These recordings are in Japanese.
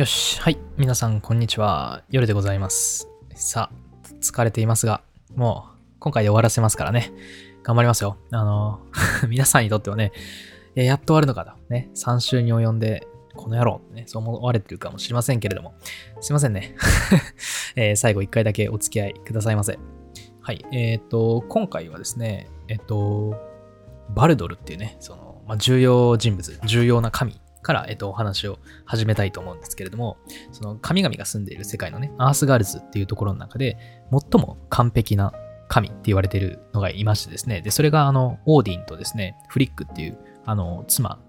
よし。はい。皆さん、こんにちは。夜でございます。さあ、疲れていますが、もう、今回で終わらせますからね。頑張りますよ。あの、皆さんにとってはね、やっと終わるのかと。ね。3週に及んで、この野郎ね、そう思われてるかもしれませんけれども。すいませんね。えー、最後1回だけお付き合いくださいませ。はい。えっ、ー、と、今回はですね、えっ、ー、と、バルドルっていうね、その、まあ、重要人物、重要な神から、えっと、お話を始めたいと思うんですけれども、その神々が住んでいる世界のね、アースガルズっていうところの中で、最も完璧な神って言われてるのがいましてですね、で、それがあの、オーディンとですね、フリッグっていう、あの、妻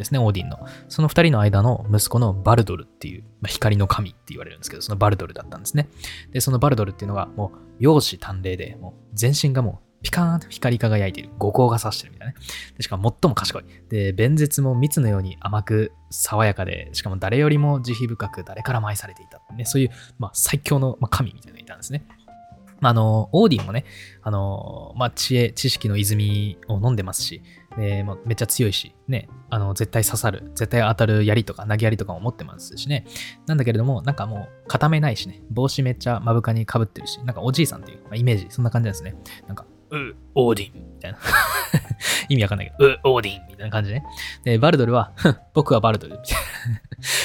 ですね、オーディンの。その二人の間の息子のバルドルっていう、まあ、光の神って言われるんですけど、そのバルドルだったんですね。で、そのバルドルっていうのが、もう、容姿端麗で、もう、全身がもう、ピカーンと光り輝いている。後光が差してるみたいなね。でしかも最も賢い。で、弁舌も蜜のように甘く爽やかで、しかも誰よりも慈悲深く誰からも愛されていた。ね、そういう、まあ、最強の、ま、神みたいなのがいたんですね。あ、の、オーディンもね、あの、まあ、知恵、知識の泉を飲んでますし、で、まあ、めっちゃ強いし、ね、あの、絶対刺さる、絶対当たる槍とか投げ槍とかも持ってますしね。なんだけれども、なんかもう、固めないしね、帽子めっちゃ目深に被ってるし、なんかおじいさんっていう、まあ、イメージ、そんな感じなんですね。なんか、う、オーディン、みたいな。意味わかんないけど、う、オーディン、みたいな感じね。で、バルドルは、僕はバルドル、みたいな。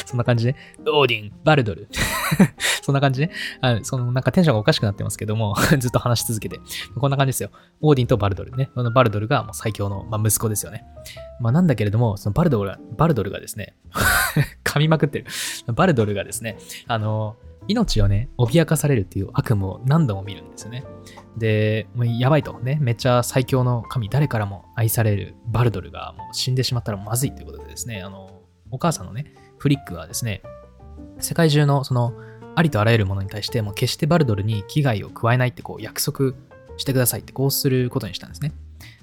そんな感じで、オーディン、バルドル。そんな感じね。あその、なんかテンションがおかしくなってますけども、ずっと話し続けて。こんな感じですよ。オーディンとバルドルね。このバルドルがもう最強の、まあ、息子ですよね。まあなんだけれども、そのバルドルが、バルドルがですね、噛みまくってる。バルドルがですね、あの、命をね、脅かされるっていう悪夢を何度も見るんですよね。で、もうやばいとね、めっちゃ最強の神、誰からも愛されるバルドルがもう死んでしまったらまずいということでですね、あの、お母さんのね、フリックはですね、世界中のその、ありとあらゆるものに対してもう決してバルドルに危害を加えないってこう約束してくださいってこうすることにしたんですね。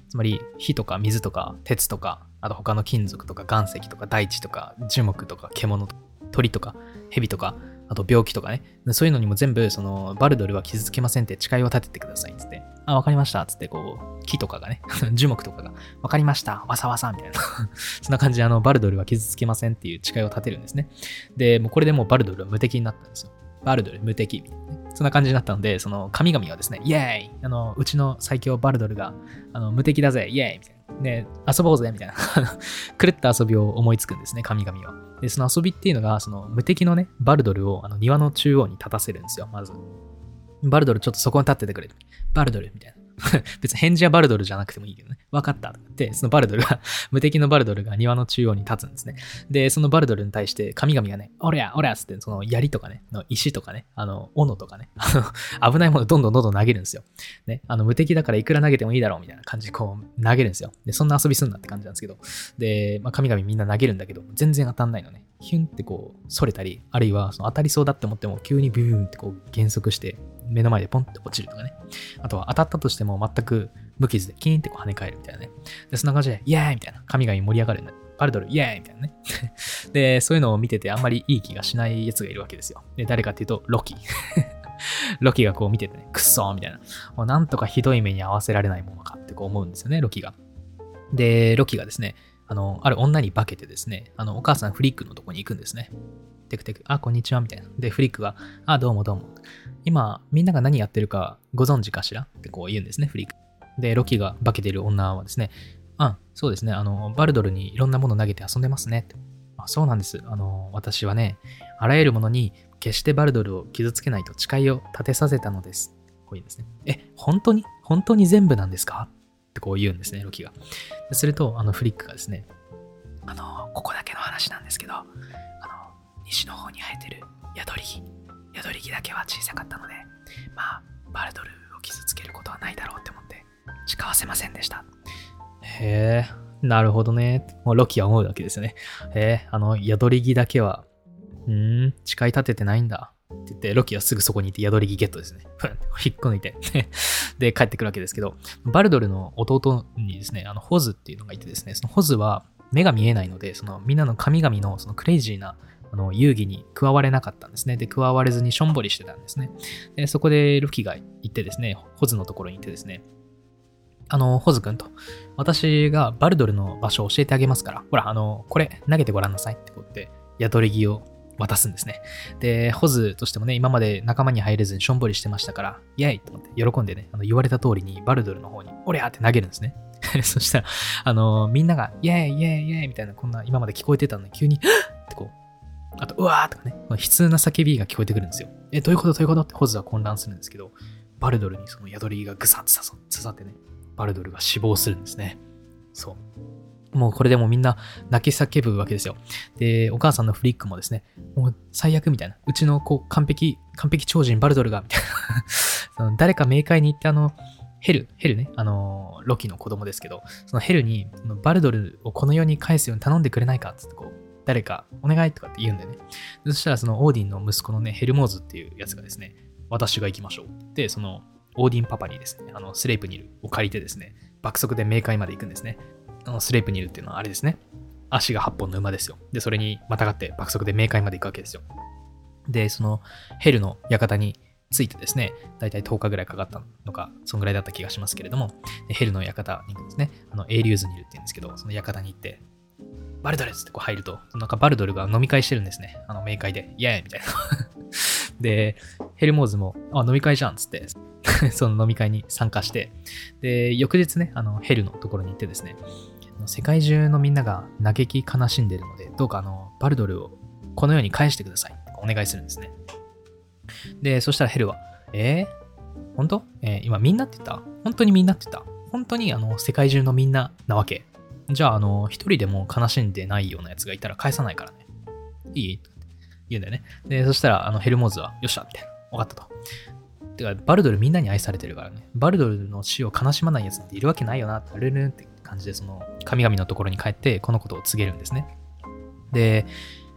つまり火とか水とか鉄とかあと他の金属とか岩石とか大地とか樹木とか獣とか鳥とか蛇とかあと病気とかね、そういうのにも全部、その、バルドルは傷つけませんって誓いを立ててくださいつって、あ、わかりましたつって、こう、木とかがね、樹木とかが、わかりましたわさわさみたいな そんな感じで、あの、バルドルは傷つけませんっていう誓いを立てるんですね。で、もうこれでもうバルドルは無敵になったんですよ。バルドル無敵みたいなね。そんな感じになったので、その神々はですね、イエーイあの、うちの最強バルドルが、あの、無敵だぜイエーイみたいな。で、遊ぼうぜみたいな 狂った遊びを思いつくんですね、神々は。で、その遊びっていうのが、その無敵のね、バルドルをあの庭の中央に立たせるんですよ、まず。バルドルちょっとそこに立っててくれる。バルドルみたいな。別に返事はバルドルじゃなくてもいいけどね。分かったって、そのバルドルが 無敵のバルドルが庭の中央に立つんですね。で、そのバルドルに対して神々がね、おりゃ、おりゃっつって、その槍とかね、の石とかね、あの、斧とかね、危ないものどんどんどんどん投げるんですよ。ね、あの、無敵だからいくら投げてもいいだろうみたいな感じでこう投げるんですよ。で、そんな遊びすんなって感じなんですけど。で、まあ、神々みんな投げるんだけど、全然当たんないのね。ヒュンってこう、逸れたり、あるいはその当たりそうだって思っても急にビューンってこう減速して目の前でポンって落ちるとかね。あとは当たったとしても全く無傷でキーンってこう跳ね返るみたいなね。で、そんな感じで、イエーイみたいな。神々盛り上がるんだ。バルドル、イエーイみたいなね。で、そういうのを見ててあんまりいい気がしない奴がいるわけですよ。で、誰かっていうと、ロキ。ロキがこう見ててね、くっそーみたいな。もうなんとかひどい目に合わせられないものかってこう思うんですよね、ロキが。で、ロキがですね、あの、ある女に化けてですね、あの、お母さんフリックのとこに行くんですね。テクテク、あ、こんにちは、みたいな。で、フリックが、あ、どうもどうも。今、みんなが何やってるかご存知かしら？ってこう言うんですね、フリック。で、ロキが化けてる女はですね、あ、そうですね、あの、バルドルにいろんなもの投げて遊んでますね。あそうなんです。あの、私はね、あらゆるものに決してバルドルを傷つけないと誓いを立てさせたのです。こう言うんですね。え、本当に？本当に全部なんですか？ってこう言うんですね、ロキが。すると、あの、フリックがですね、あの、ここだけの話なんですけど、あの、西の方に生えてる宿り木、宿り木だけは小さかったので、まあ、バルドルを傷つけることはないだろうって思って、誓わせませんでした。へえ、なるほどね。もうロキは思うわけですよね。へえ、あの、宿り木だけは、うん、誓い立ててないんだ。って言って、ロキはすぐそこにいて宿り木ゲットですね。引っこ抜いて で、帰ってくるわけですけど、バルドルの弟にですね、あの、ホズっていうのがいてですね、そのホズは目が見えないので、そのみんなの神々のそのクレイジーなあの遊戯に加われなかったんですね。で、加われずにしょんぼりしてたんですね。で、そこでルキが行ってですね、ホズのところに行ってですね、あの、ホズ君と、私がバルドルの場所を教えてあげますから、ほら、あの、これ投げてごらんなさいってこうやって、宿り木を渡すんですね。で、ホズとしてもね、今まで仲間に入れずにしょんぼりしてましたから、イェイと思って喜んでね、あの言われた通りにバルドルの方に、おりゃーって投げるんですね。そしたら、あのー、みんなが、イェイイェイイェイみたいな、こんな今まで聞こえてたのに、急に、ってこう、あと、うわーとかね、悲痛な叫びが聞こえてくるんですよ。え、どういうこと？どういうこと？ってホズは混乱するんですけど、バルドルにその宿りがぐさっと刺さってね、バルドルが死亡するんですね。そう。もうこれでもみんな泣き叫ぶわけですよ。で、お母さんのフリックもですね、もう最悪みたいな。うちのこう完璧、完璧超人バルドルが、みたいな その誰か冥界に行ってあの、ヘル、ヘルね、あの、ロキの子供ですけど、そのヘルに、バルドルをこの世に返すように頼んでくれないかっつってこう、誰かお願いとかって言うんだよね。そしたらそのオーディンの息子のね、ヘルモーズっていうやつがですね、私が行きましょう。で、その、オーディンパパにですね、あの、スレイプニルを借りてですね、爆速で冥界まで行くんですね。スレイプニルっていうのはあれですね。足が8本の馬ですよ。で、それにまたがって爆速で冥界まで行くわけですよ。で、そのヘルの館についてですね、だいたい10日ぐらいかかったのか、そんぐらいだった気がしますけれども、ヘルの館に行くんですね。あの、エーリューズニルって言うんですけど、その館に行って、バルドルズってこう入ると、なんかバルドルが飲み会してるんですね。あの、冥界で。イェーイみたいな。で、ヘルモーズも、あ、飲み会じゃんっつって、その飲み会に参加して、で、翌日ね、あの、ヘルのところに行ってですね、世界中のみんなが嘆き悲しんでるので、どうかあの、バルドルをこのように返してください。お願いするんですね。で、そしたらヘルは、えー、本当？えー、今みんなって言った？本当にみんなって言った？本当にあの、世界中のみんななわけ？じゃあ、あの、一人でも悲しんでないようなやつがいたら返さないからね。いい？言うんだよね。で、そしたら、あの、ヘルモーズは、よっしゃみたいな。わかったと。てか、バルドルみんなに愛されてるからね。バルドルの死を悲しまないやつなんているわけないよな、ルルンって感じで、その神々のところに帰って、このことを告げるんですね。で、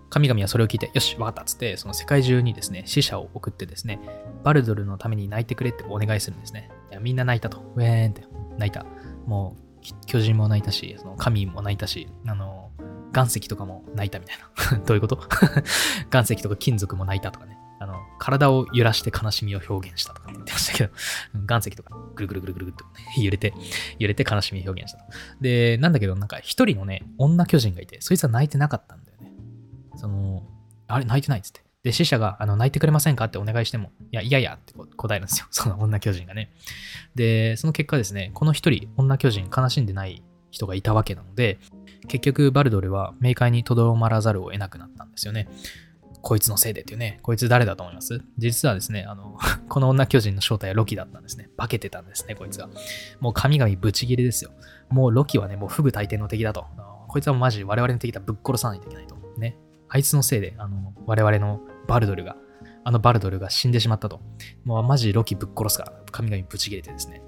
神々はそれを聞いて、よし、わかったっつって、その世界中にですね、死者を送ってですね、バルドルのために泣いてくれってお願いするんですね。いやみんな泣いたと。ウェーンって泣いた。もう、巨人も泣いたし、その神も泣いたし、あの、岩石とかも泣いたみたいな。どういうこと？岩石とか金属も泣いたとかね。あの、体を揺らして悲しみを表現したとか言ってましたけど、岩石とかぐるぐるぐるぐるぐると、ね、揺れて、揺れて悲しみを表現したと。で、なんだけど、なんか一人のね、女巨人がいて、そいつは泣いてなかったんだよね。その、あれ、泣いてないっつって。で、死者が、あの、泣いてくれませんかってお願いしても、いや、いやいやって答えるんですよ。その女巨人がね。で、その結果ですね、この一人、女巨人、悲しんでない人がいたわけなので、結局、バルドルは冥界にとどまらざるを得なくなったんですよね。こいつのせいでっていうね、こいつ誰だと思います？実はですね、あの、この女巨人の正体はロキだったんですね。化けてたんですね、こいつが。もう神々ブチギレですよ。もうロキはね、もうフグ大抵の敵だと。こいつはマジ我々の敵だ、ぶっ殺さないといけないと。ね。あいつのせいで、あの、我々のバルドルが、あのバルドルが死んでしまったと。もうマジロキぶっ殺すから、神々ブチギレてですね。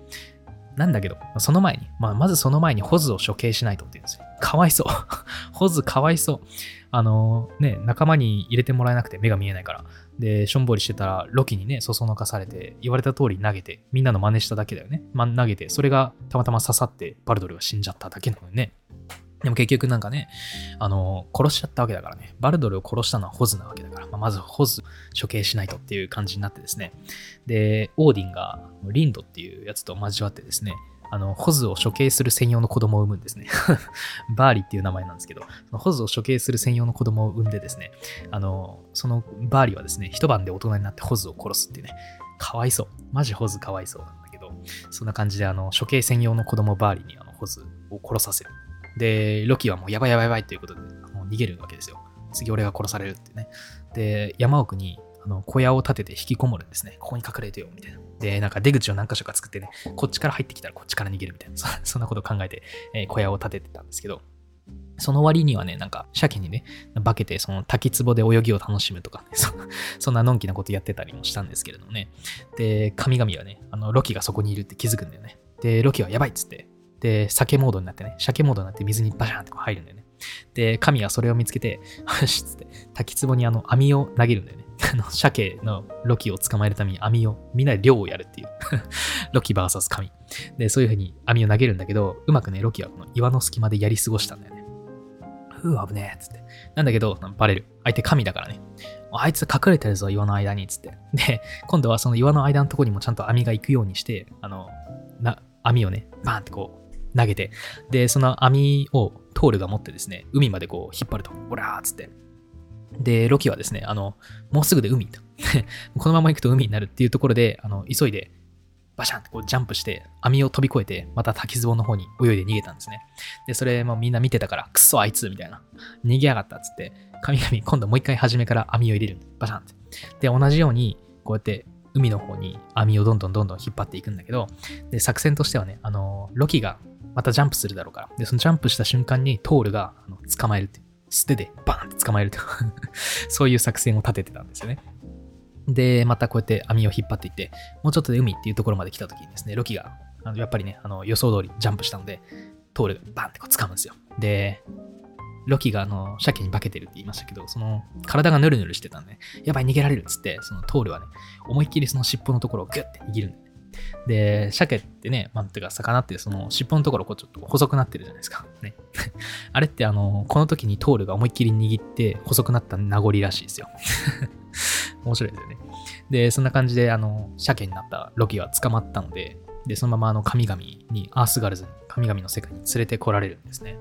なんだけど、その前に、まあ、まずその前にホズを処刑しないとって言うんですよ。かわいそう。ホズかわいそう。あのね、仲間に入れてもらえなくて目が見えないから。で、しょんぼりしてたら、ロキにね、そそのかされて、言われた通り投げて、みんなの真似しただけだよね。ま、投げて、それがたまたま刺さって、バルドルが死んじゃっただけなのにね。でも結局なんかね、あの、殺しちゃったわけだからね。バルドルを殺したのはホズなわけだから、まあ、まずホズ処刑しないとっていう感じになってですね。で、オーディンがリンドっていうやつと交わってですね、あの、ホズを処刑する専用の子供を産むんですね。バーリっていう名前なんですけど、そのホズを処刑する専用の子供を産んでですね、あの、そのバーリはですね、一晩で大人になってホズを殺すっていうね、かわいそう。マジホズかわいそうなんだけど、そんな感じで、あの、処刑専用の子供バーリにあのホズを殺させる。で、ロキはもうやばいやばいやばいということで、もう逃げるわけですよ。次俺が殺されるってね。で、山奥にあの小屋を建てて引きこもるんですね。ここに隠れてよ、みたいな。で、なんか出口を何箇所か作ってね、こっちから入ってきたらこっちから逃げるみたいな、そ んなことを考えて、えー、小屋を建ててたんですけど、その割にはね、なんか、鮭にね、化けて、その滝壺で泳ぎを楽しむとか、ね、そそんなのんきなことやってたりもしたんですけれどもね。で、神々はね、あの、ロキがそこにいるって気づくんだよね。で、ロキはやばいっつって、で、鮭モードになってね、鮭モードになって水にバシャンってこう入るんだよね。で、神はそれを見つけて、よしっつって、滝壺にあの網を投げるんだよね。あの、鮭のロキを捕まえるために網を、みんなで漁をやるっていう ロキ VS 神。で、そういう風に網を投げるんだけど、うまくね、ロキはこの岩の隙間でやり過ごしたんだよね。ふう、危ねえ、つって。なんだけど、バレる。相手神だからね。あいつ隠れてるぞ、岩の間に、つって。で、今度はその岩の間のとこにもちゃんと網が行くようにして、あの、な、網をね、バーンってこう、投げて、で、その網をトールが持ってですね、海までこう引っ張ると、ほらーっつって。で、ロキはですね、あの、もうすぐで海と。このまま行くと海になるっていうところで、あの、急いで、バシャンってこうジャンプして、網を飛び越えて、また滝壺の方に泳いで逃げたんですね。で、それもみんな見てたから、くっそあいつみたいな。逃げやがったっつって、神々今度もう一回初めから網を入れる。バシャンって。で、同じように、こうやって海の方に網をどんどんどんどん引っ張っていくんだけど、で、作戦としてはね、あの、ロキがまたジャンプするだろうから、で、そのジャンプした瞬間にトールがあの捕まえるっていう。素手でバーンって捕まえると そういう作戦を立ててたんですよね。で、またこうやって網を引っ張っていって、もうちょっとで海っていうところまで来た時にですね、ロキが、あのやっぱりね、あの予想通りジャンプしたので、トールがバンってこう掴むんですよ。で、ロキがあの、鮭に化けてるって言いましたけど、その、体がヌルヌルしてたんで、やばい逃げられるっつって、そのトールはね、思いっきりその尻尾のところをグッて握るんで、で、鮭ってね、まあ、てか魚ってその尻尾のところこうちょっと細くなってるじゃないですか。ね。あれってあの、この時にトールが思いっきり握って細くなった名残らしいですよ。面白いですよね。で、そんな感じであの、鮭になったロキは捕まったので、で、そのままあの神々に、アースガルズに、神々の世界に連れてこられるんですね。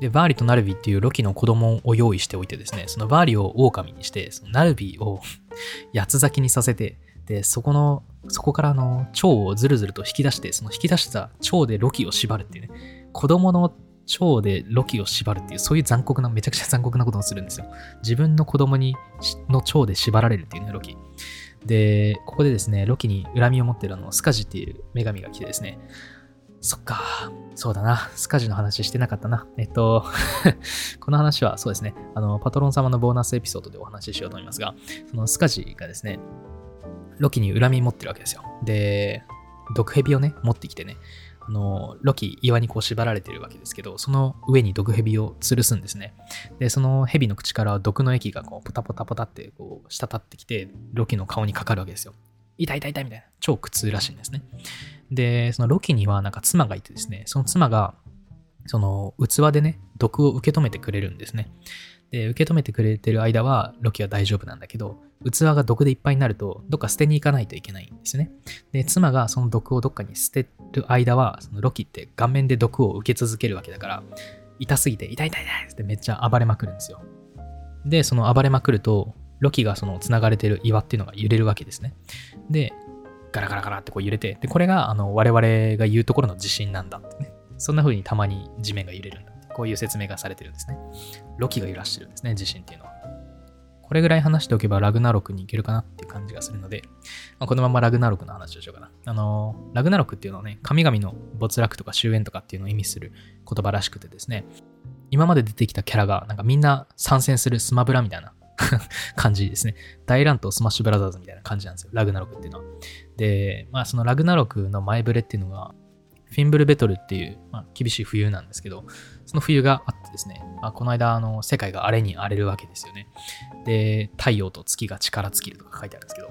で、バーリとナルビっていうロキの子供を用意しておいてですね、そのバーリを狼にして、そのナルビを 八つ咲きにさせて、で、そこの、そこからあの、蝶をずるずると引き出して、その引き出した蝶でロキを縛るっていうね、子供の蝶でロキを縛るっていう、そういう残酷な、めちゃくちゃ残酷なことをするんですよ。自分の子供にの蝶で縛られるっていうね、ロキ。で、ここでですね、ロキに恨みを持ってるあの、スカジっていう女神が来てですね、そっか、そうだな、スカジの話してなかったな。えっと、この話はそうですね、あの、パトロン様のボーナスエピソードでお話ししようと思いますが、そのスカジがですね、ロキに恨み持ってるわけですよ。で、毒蛇をね、持ってきてね、あの、ロキ、岩にこう縛られてるわけですけど、その上に毒蛇を吊るすんですね。で、その蛇の口から毒の液がこう、ポタポタポタってこう、滴ってきて、ロキの顔にかかるわけですよ。痛い痛い痛いみたいな、超苦痛らしいんですね。で、そのロキにはなんか妻がいてですね、その妻が、その器でね、毒を受け止めてくれるんですね。で、受け止めてくれてる間は、ロキは大丈夫なんだけど、器が毒でいっぱいになると、どっか捨てに行かないといけないんですね。で、妻がその毒をどっかに捨てる間は、そのロキって顔面で毒を受け続けるわけだから、痛すぎて、痛い痛い痛いってめっちゃ暴れまくるんですよ。で、その暴れまくると、ロキがその繋がれてる岩っていうのが揺れるわけですね。で、ガラガラガラってこう揺れて、で、これがあの我々が言うところの地震なんだってね。そんな風にたまに地面が揺れるんだ。こういう説明がされてるんですね。ロキが揺らしてるんですね、地震っていうのは。これぐらい話しておけばラグナロクに行けるかなっていう感じがするので、まあ、このままラグナロクの話をしようかな。あの、ラグナロクっていうのはね、神々の没落とか終焉とかっていうのを意味する言葉らしくてですね、今まで出てきたキャラがなんかみんな参戦するスマブラみたいな 感じですね。大乱闘スマッシュブラザーズみたいな感じなんですよ。ラグナロクっていうのは。で、まあそのラグナロクの前触れっていうのが、フィンブルベトルっていう、まあ、厳しい冬なんですけど、その冬があってですね、まあ、この間、あの、世界が荒れに荒れるわけですよね。で、太陽と月が力尽きるとか書いてあるんですけど、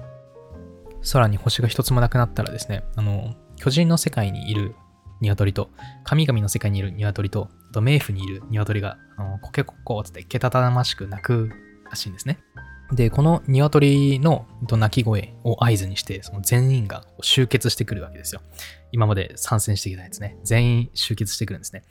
空に星が一つもなくなったらですね、あの、巨人の世界にいる鶏と、神々の世界にいる鶏と、あと冥府にいる鶏が、あのコケコッコーってけたたましく鳴くらしいんですね。で、この鶏の鳴き声を合図にして、その全員が集結してくるわけですよ。今まで参戦してきたやつね。全員集結してくるんですね。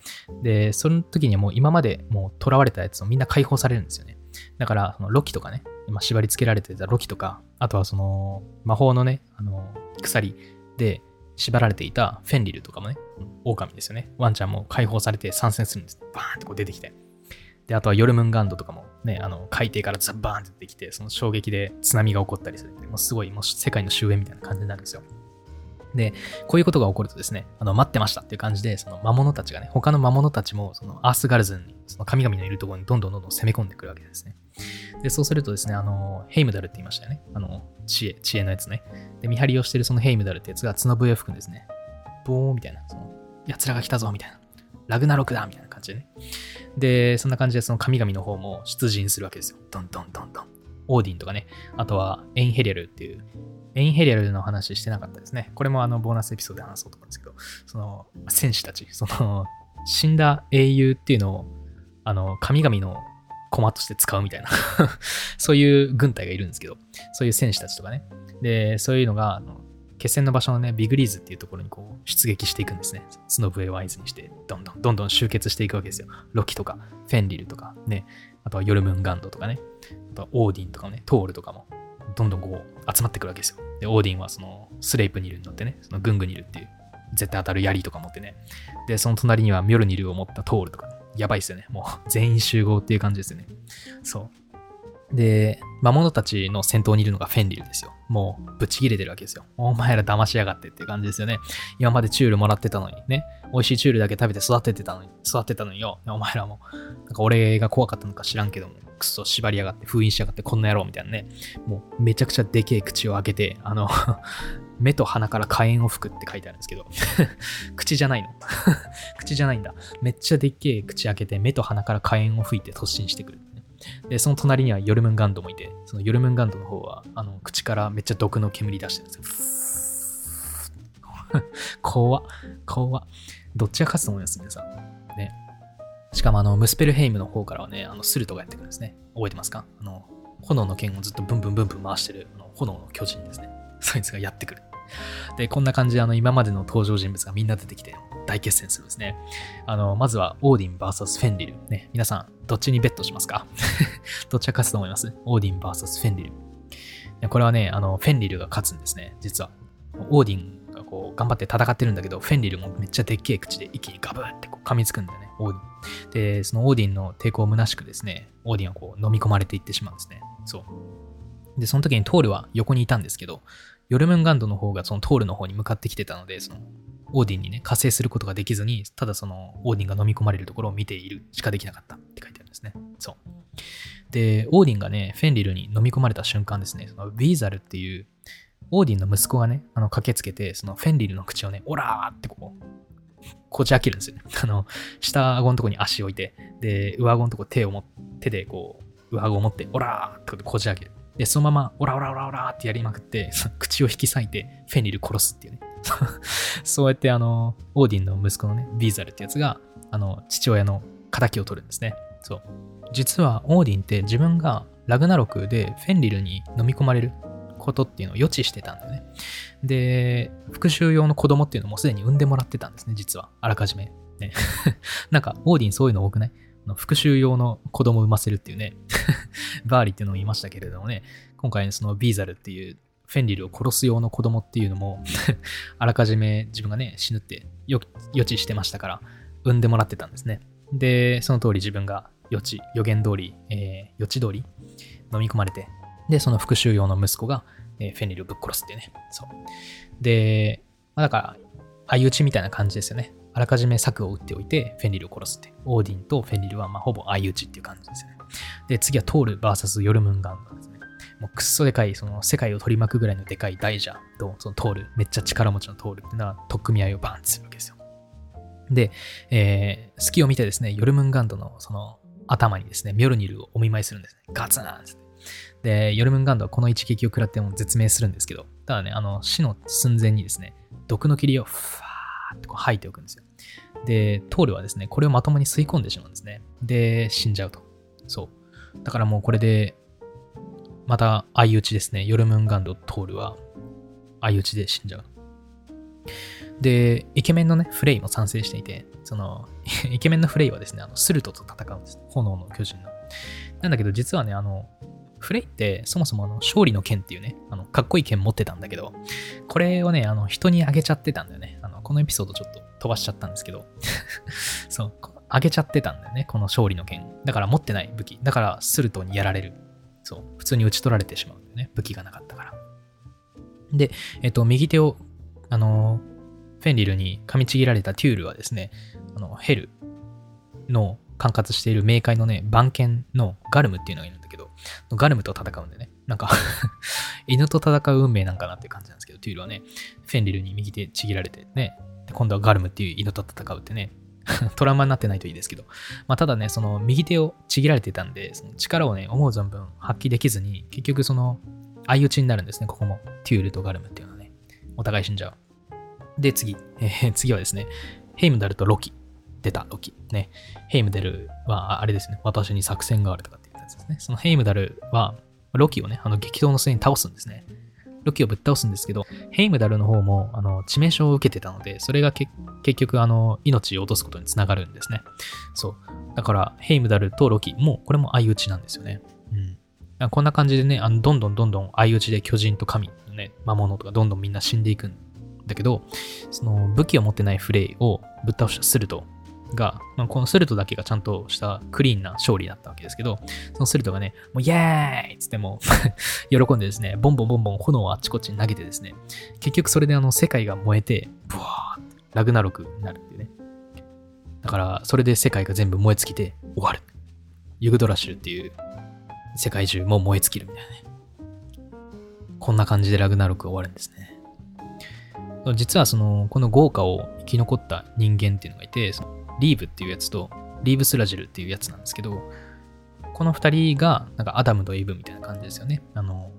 で、その時にはもう今までもう囚われたやつをみんな解放されるんですよね。だから、ロキとかね、今縛り付けられてたロキとか、あとはその魔法のね、あの、鎖で縛られていたフェンリルとかもね、狼ですよね。ワンちゃんも解放されて参戦するんです。バーンってこう出てきて。で、あとはヨルムンガンドとかもね、あの、海底からザバーンって出てきて、その衝撃で津波が起こったりする。もうすごい、もう世界の終焉みたいな感じになるんですよ。で、こういうことが起こるとですね、あの、待ってましたっていう感じで、その魔物たちがね、他の魔物たちも、そのアースガルズンに、その神々のいるところにどんどんどんどん攻め込んでくるわけですね。で、そうするとですね、あの、ヘイムダルって言いましたよね。あの、知恵、知恵のやつね。で、見張りをしてるそのヘイムダルってやつが角笛を吹くんですね。ボーンみたいな、その、奴らが来たぞみたいな。ラグナロクだみたいな感じでね。で、そんな感じでその神々の方も出陣するわけですよ。ドンドンドンドン。オーディンとかね。あとはエンヘリアルっていう、エンヘリアルの話してなかったですね。これもあの、ボーナスエピソードで話そうと思うんですけど、その、戦士たち、その、死んだ英雄っていうのを、あの、神々の駒として使うみたいな そういう軍隊がいるんですけど、そういう戦士たちとかね。で、そういうのが、あの決戦の場所のね、ビグリーズっていうところにこう出撃していくんですね。スノブエを合図にして、どんどんどんどん集結していくわけですよ。ロキとか、フェンリルとかね、あとはヨルムンガンドとかね、あとはオーディンとかね、トールとかも、どんどんこう集まってくるわけですよ。で、オーディンはそのスレイプニルに乗ってね、そのグングニルっていう絶対当たる槍とか持ってね。で、その隣にはミョルニルを持ったトールとか、ね、やばいっすよね。もう全員集合っていう感じですよね。そう。で、魔物たちの先頭にいるのがフェンリルですよ。もう、ぶち切れてるわけですよ。お前ら騙しやがってって感じですよね。今までチュールもらってたのにね。美味しいチュールだけ食べて育ててたのに、育てたのによ。お前らも、なんか俺が怖かったのか知らんけども、クソ縛りやがって、封印しやがって、こんな野郎みたいなね。もう、めちゃくちゃでけえ口を開けて、あの 目と鼻から火炎を吹くって書いてあるんですけど 口じゃないの 口じゃないんだ。めっちゃでっけえ口開けて、目と鼻から火炎を吹いて突進してくる。で、その隣にはヨルムンガンドもいて、そのヨルムンガンドの方は、あの、口からめっちゃ毒の煙出してるんですよ。怖っ。怖っ。どっちが勝つと思いますね、さん？ね。しかも、あの、ムスペルヘイムの方からはね、あの、スルトがやってくるんですね。覚えてますか？あの、炎の剣をずっとブンブンブンブン回してる、あの炎の巨人ですね。そいつがやってくる。で、こんな感じで、あの、今までの登場人物がみんな出てきて、大決戦するんですね。あの、まずは、オーディン VS フェンリル。ね、皆さん、どっちにベットしますか？どっちが勝つと思います？オーディン VS フェンリル。これはね、あの、フェンリルが勝つんですね、実は。オーディンがこう、頑張って戦ってるんだけど、フェンリルもめっちゃでっけえ口で一気にガブってこう噛みつくんだよね、オーディン。で、そのオーディンの抵抗を虚しくですね、オーディンはこう飲み込まれていってしまうんですね。そう。で、その時にトールは横にいたんですけど、ヨルムンガンドの方がそのトールの方に向かってきてたので、そのオーディンにね、加勢することができずに、ただそのオーディンが飲み込まれるところを見ているしかできなかったって書いてあるんですね。そう。で、オーディンがね、フェンリルに飲み込まれた瞬間ですね、そのビーザルっていう、オーディンの息子がね、あの駆けつけて、そのフェンリルの口をね、オラーってこう、こじ開けるんですよね。あの、下顎のとこに足置いて、で、上顎のとこ手を持手でこう、上顎を持って、オラーってこじ開ける。で、そのまま、オラオラオラオラってやりまくって、口を引き裂いて、フェニル殺すっていうね。そうやって、あの、オーディンの息子のね、ビーザルってやつが、あの、父親の仇を取るんですね。そう。実は、オーディンって自分がラグナロクでフェンリルに飲み込まれることっていうのを予知してたんだよね。で、復讐用の子供っていうのもすでに産んでもらってたんですね、実は。あらかじめ。ね。なんか、オーディンそういうの多くない？復讐用の子供を産ませるっていうね。バーリーっていうのを言いましたけれどもね。今回そのビーザルっていうフェンリルを殺す用の子供っていうのも あらかじめ自分がね、死ぬって予知してましたから、産んでもらってたんですね。で、その通り自分が予知、予言通り、えー、予知通り飲み込まれて、で、その復讐用の息子が、えー、フェンリルをぶっ殺すっていうね。そう。で、まあ、だから、相打ちみたいな感じですよね。あらかじめ策を打っておいて、フェンリルを殺すって。オーディンとフェンリルは、まあ、ほぼ相打ちっていう感じですよね。で、次はトール VS ヨルムンガンドですね。もうくっそでかい、その世界を取り巻くぐらいのでかい大蛇と、そのトール、めっちゃ力持ちのトールっていうのは、取っ組み合いをバーンってするわけですよ。で、えー、隙を見てですね、ヨルムンガンドのその頭にですね、ミョルニルをお見舞いするんですね。ガツンって。で、ヨルムンガンドはこの一撃を食らっても絶命するんですけど、ただね、あの、死の寸前にですね、毒の霧をファーってこう吐いておくんですよ。で、トールはですね、これをまともに吸い込んでしまうんですね。で、死んじゃうと。そう。だからもうこれでまた相打ちですね。ヨルムンガンド・トールは相打ちで死んじゃう。で、イケメンのね、フレイも賛成していて、その、イケメンのフレイはですね、あの、スルトと戦うんです。炎の巨人の。なんだけど、実はね、あの、フレイってそもそもあの勝利の剣っていうね、あのかっこいい剣持ってたんだけど、これをね、あの人にあげちゃってたんだよね。このエピソードちょっと飛ばしちゃったんですけど、そう、あげちゃってたんだよね、この勝利の剣。だから持ってない武器。だからスルトにやられる。そう、普通に打ち取られてしまうんだよね。武器がなかったから。で、えっと、右手を、あの、フェンリルに噛みちぎられたテュールはですね、あの、ヘルの管轄している冥界のね、番犬のガルムっていうのがいるんだけど、ガルムと戦うんでね、なんか 犬と戦う運命なんかなって感じなんですけど、テュールはね、フェンリルに右手ちぎられてね、今度はガルムっていう犬と戦うってね、トラウマになってないといいですけど。まあ、ただね、その右手をちぎられてたんで、その力をね、思う存分発揮できずに、結局その、相打ちになるんですね、ここも。テュールとガルムっていうのはね。お互い死んじゃう。で、次。えー、次はですね、ヘイムダルとロキ。出た、ロキ。ね。ヘイムダルは、あれですね、私に作戦があるとかっていうやつですね。そのヘイムダルは、ロキをね、あの激闘の末に倒すんですね。ロキをぶっ倒すんですけど、ヘイムダルの方も、あの、致命傷を受けてたので、それが結局、あの、命を落とすことにつながるんですね。そう。だから、ヘイムダルとロキもう、これも相打ちなんですよね。うん。こんな感じでね、あのどんどんどんどん相打ちで巨人と神ね、魔物とかどんどんみんな死んでいくんだけど、その武器を持ってないフレイをぶっ倒したスルトが、まあ、このスルトだけがちゃんとしたクリーンな勝利だったわけですけど、そのスルトがね、もうイエーイつっても 喜んでですね、ボンボンボンボン炎をあっちこっちに投げてですね、結局それであの世界が燃えて、ブワーってラグナロクになるっていうね。だから、それで世界が全部燃え尽きて終わる。ユグドラシュっていう世界中も燃え尽きるみたいなね。こんな感じでラグナロク終わるんですね。実はその、この豪華を生き残った人間っていうのがいて、そのリーブっていうやつと、リーブスラジルっていうやつなんですけど、この二人が、なんかアダムとイブみたいな感じですよね。あの、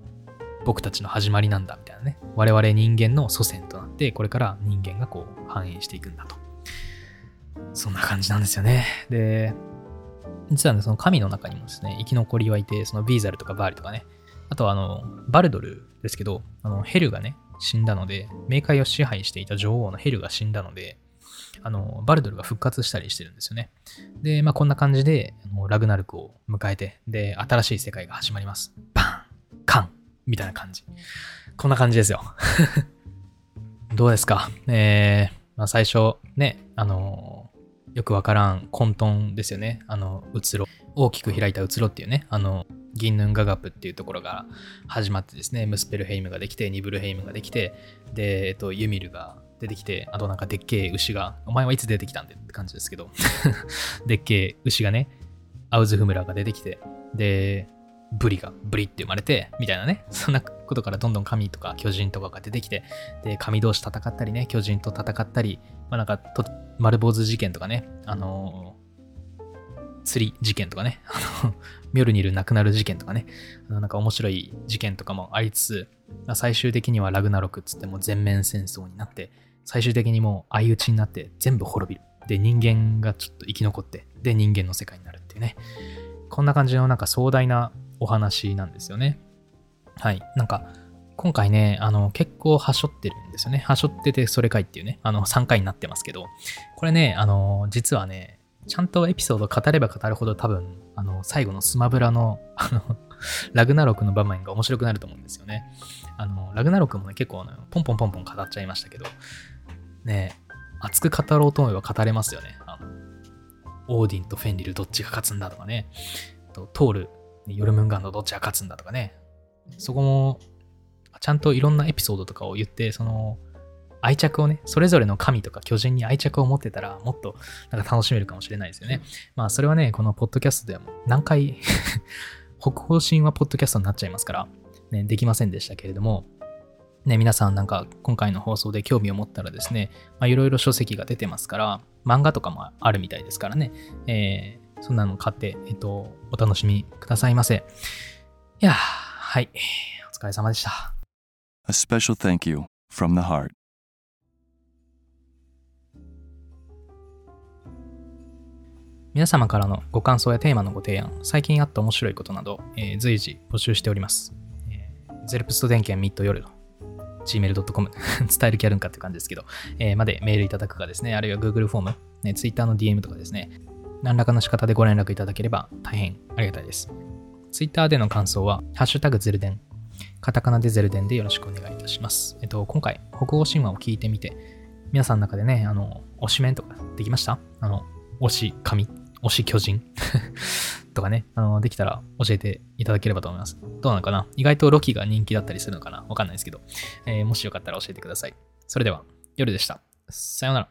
僕たちの始まりなんだみたいなね。我々人間の祖先となって、これから人間がこう繁栄していくんだと。そんな感じなんですよね。で、実はね、その神の中にもですね、生き残りはいて、そのビーザルとかバーリとかね、あとはあの、バルドルですけど、あの、ヘルがね、死んだので、冥界を支配していた女王のヘルが死んだので、あの、バルドルが復活したりしてるんですよね。で、まあ、こんな感じで、ラグナルクを迎えて、で、新しい世界が始まります。バンカンみたいな感じ。こんな感じですよ。どうですか？えー、まあ、最初、ね、あのよくわからん混沌ですよね。あの、うつろ。大きく開いたうつろっていうね、あの、ギンヌンガガプっていうところが始まってですね、ムスペルヘイムができて、ニブルヘイムができて、で、えっと、ユミルが出てきて、あとなんかでっけえ牛が、お前はいつ出てきたんでって感じですけど、でっけえ牛がね、アウズフムラが出てきて、で、ブリが、ブリって生まれて、みたいなね、そんなことからどんどん神とか巨人とかが出てきて、で、神同士戦ったりね、巨人と戦ったり、まあなんかと、丸坊主事件とかね、あのー、釣り事件とかね、あの、ミョルニル亡くなる事件とかね、あのなんか面白い事件とかもありつつ、最終的にはラグナロクっつっても全面戦争になって、最終的にもう相打ちになって全部滅びる。で、人間がちょっと生き残って、で、人間の世界になるっていうね。こんな感じのなんか壮大なお話なんですよね。はい。なんか、今回ね、あの、結構はしょってるんですよね。はしょっててそれかいっていうね、あの、3回になってますけど、これね、あの、実はね、ちゃんとエピソード語れば語るほど多分、あの、最後のスマブラの、あの、ラグナロクの場面が面白くなると思うんですよね。あの、ラグナロクもね、結構、ポンポンポンポン語っちゃいましたけど、ね熱く語ろうと思えば語れますよね。あのオーディンとフェンリルどっちが勝つんだとかね。とトール、ヨルムンガンドどっちが勝つんだとかね。そこも、ちゃんといろんなエピソードとかを言って、その、愛着をね、それぞれの神とか巨人に愛着を持ってたら、もっとなんか楽しめるかもしれないですよね。まあ、それはね、このポッドキャストでは何回 北方神話ポッドキャストになっちゃいますから、ね、できませんでしたけれども、ね、皆さんなんか今回の放送で興味を持ったらですね、いろいろ書籍が出てますから、漫画とかもあるみたいですからね、えー、そんなの買って、えっと、お楽しみくださいませ。いやはい、お疲れ様でした。A special thank you from the heart. 皆様からのご感想やテーマのご提案、最近あった面白いことなど、えー、随時募集しております。えー、ゼルプスト電源ミッド夜の gmail.com 伝える気あるんかって感じですけど、えー、までメールいただくかですね、あるいは Google フォーム、ね、Twitter の DM とかですね、何らかの仕方でご連絡いただければ大変ありがたいです。Twitter での感想は、ハッシュタグゼルデン、カタカナでゼルデンでよろしくお願いいたします。えっと、今回、北欧神話を聞いてみて、皆さんの中でね、あの、推しメンとかできました？あの、推し神？推し巨人？とかね、あの、できたら教えていただければと思います。どうなのかな？意外とロキが人気だったりするのかな？わかんないですけど、えー、もしよかったら教えてください。それでは、夜でした。さようなら。